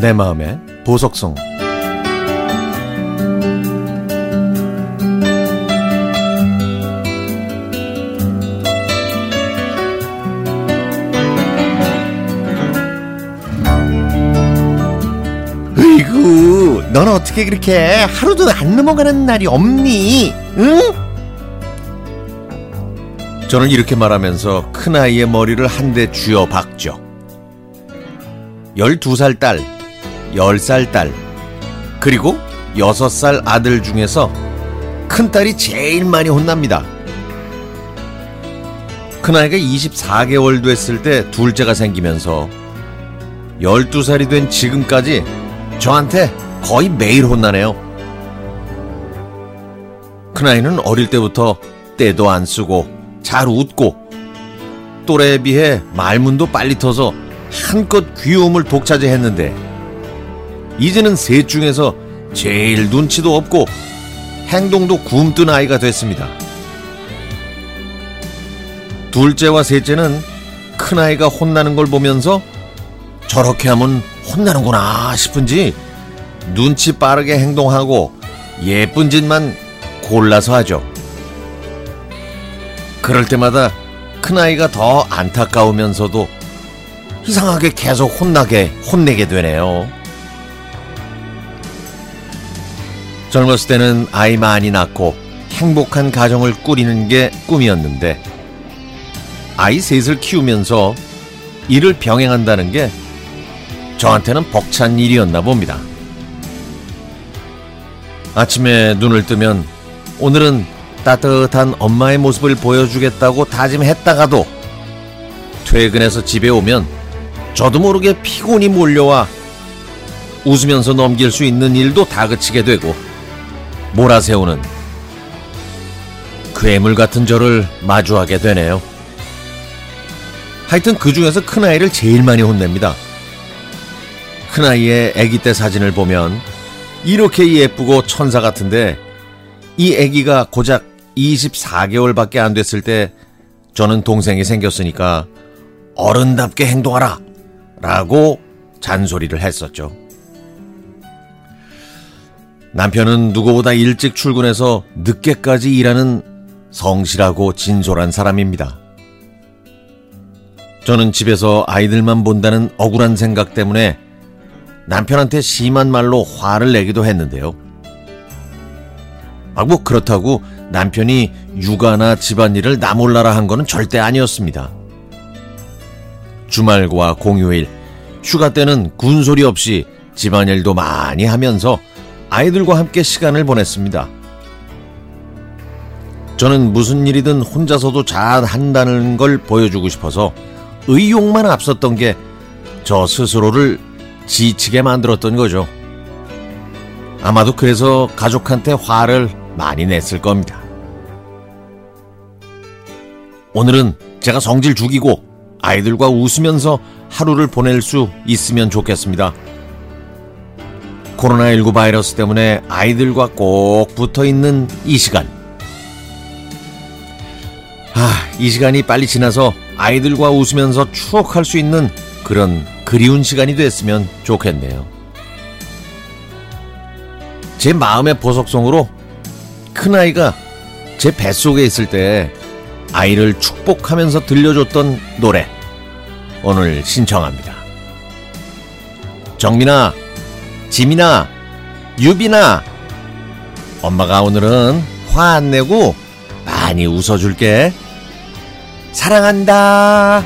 내 마음의 보석성 으이구 넌 어떻게 그렇게 하루도 안 넘어가는 날이 없니 응? 저는 이렇게 말하면서 큰아이의 머리를 한 대 쥐어 박죠 12살 딸, 10살 딸, 그리고 6살 아들 중에서 큰딸이 제일 많이 혼납니다. 큰아이가 24개월 됐을 때 둘째가 생기면서 12살이 된 지금까지 저한테 거의 매일 혼나네요. 큰아이는 어릴 때부터 때도 안 쓰고 잘 웃고 또래에 비해 말문도 빨리 터서 한껏 귀여움을 독차지했는데 이제는 셋 중에서 제일 눈치도 없고 행동도 굼뜬 아이가 됐습니다. 둘째와 셋째는 큰아이가 혼나는 걸 보면서 저렇게 하면 혼나는구나 싶은지 눈치 빠르게 행동하고 예쁜 짓만 골라서 하죠. 그럴 때마다 큰아이가 더 안타까우면서도 이상하게 계속 혼나게, 혼내게 되네요. 젊었을 때는 아이 많이 낳고 행복한 가정을 꾸리는 게 꿈이었는데, 아이 셋을 키우면서 일을 병행한다는 게 저한테는 벅찬 일이었나 봅니다. 아침에 눈을 뜨면 오늘은 따뜻한 엄마의 모습을 보여주겠다고 다짐했다가도 퇴근해서 집에 오면 저도 모르게 피곤이 몰려와 웃으면서 넘길 수 있는 일도 다그치게 되고 몰아세우는 괴물 같은 저를 마주하게 되네요. 하여튼 그 중에서 큰아이를 제일 많이 혼냅니다. 큰아이의 아기 때 사진을 보면 이렇게 예쁘고 천사 같은데 이 아기가 고작 24개월밖에 안 됐을 때 저는 동생이 생겼으니까 어른답게 행동하라 라고 잔소리를 했었죠. 남편은 누구보다 일찍 출근해서 늦게까지 일하는 성실하고 진솔한 사람입니다. 저는 집에서 아이들만 본다는 억울한 생각 때문에 남편한테 심한 말로 화를 내기도 했는데요. 아, 뭐 그렇다고 남편이 육아나 집안일을 나 몰라라 한 거는 절대 아니었습니다. 주말과 공휴일, 휴가 때는 군소리 없이 집안일도 많이 하면서 아이들과 함께 시간을 보냈습니다. 저는 무슨 일이든 혼자서도 잘 한다는 걸 보여주고 싶어서 의욕만 앞섰던 게 저 스스로를 지치게 만들었던 거죠. 아마도 그래서 가족한테 화를 많이 냈을 겁니다. 오늘은 제가 성질 죽이고 아이들과 웃으면서 하루를 보낼 수 있으면 좋겠습니다. 코로나19 바이러스 때문에 아이들과 꼭 붙어 있는 이 시간. 아, 이 시간이 빨리 지나서 아이들과 웃으면서 추억할 수 있는 그런 그리운 시간이 됐으면 좋겠네요. 제 마음의 보석성으로 큰아이가 제 뱃속에 있을 때 아이를 축복하면서 들려줬던 노래 오늘 신청합니다. 정민아, 지민아, 유빈아 엄마가 오늘은 화 안 내고 많이 웃어줄게. 사랑한다.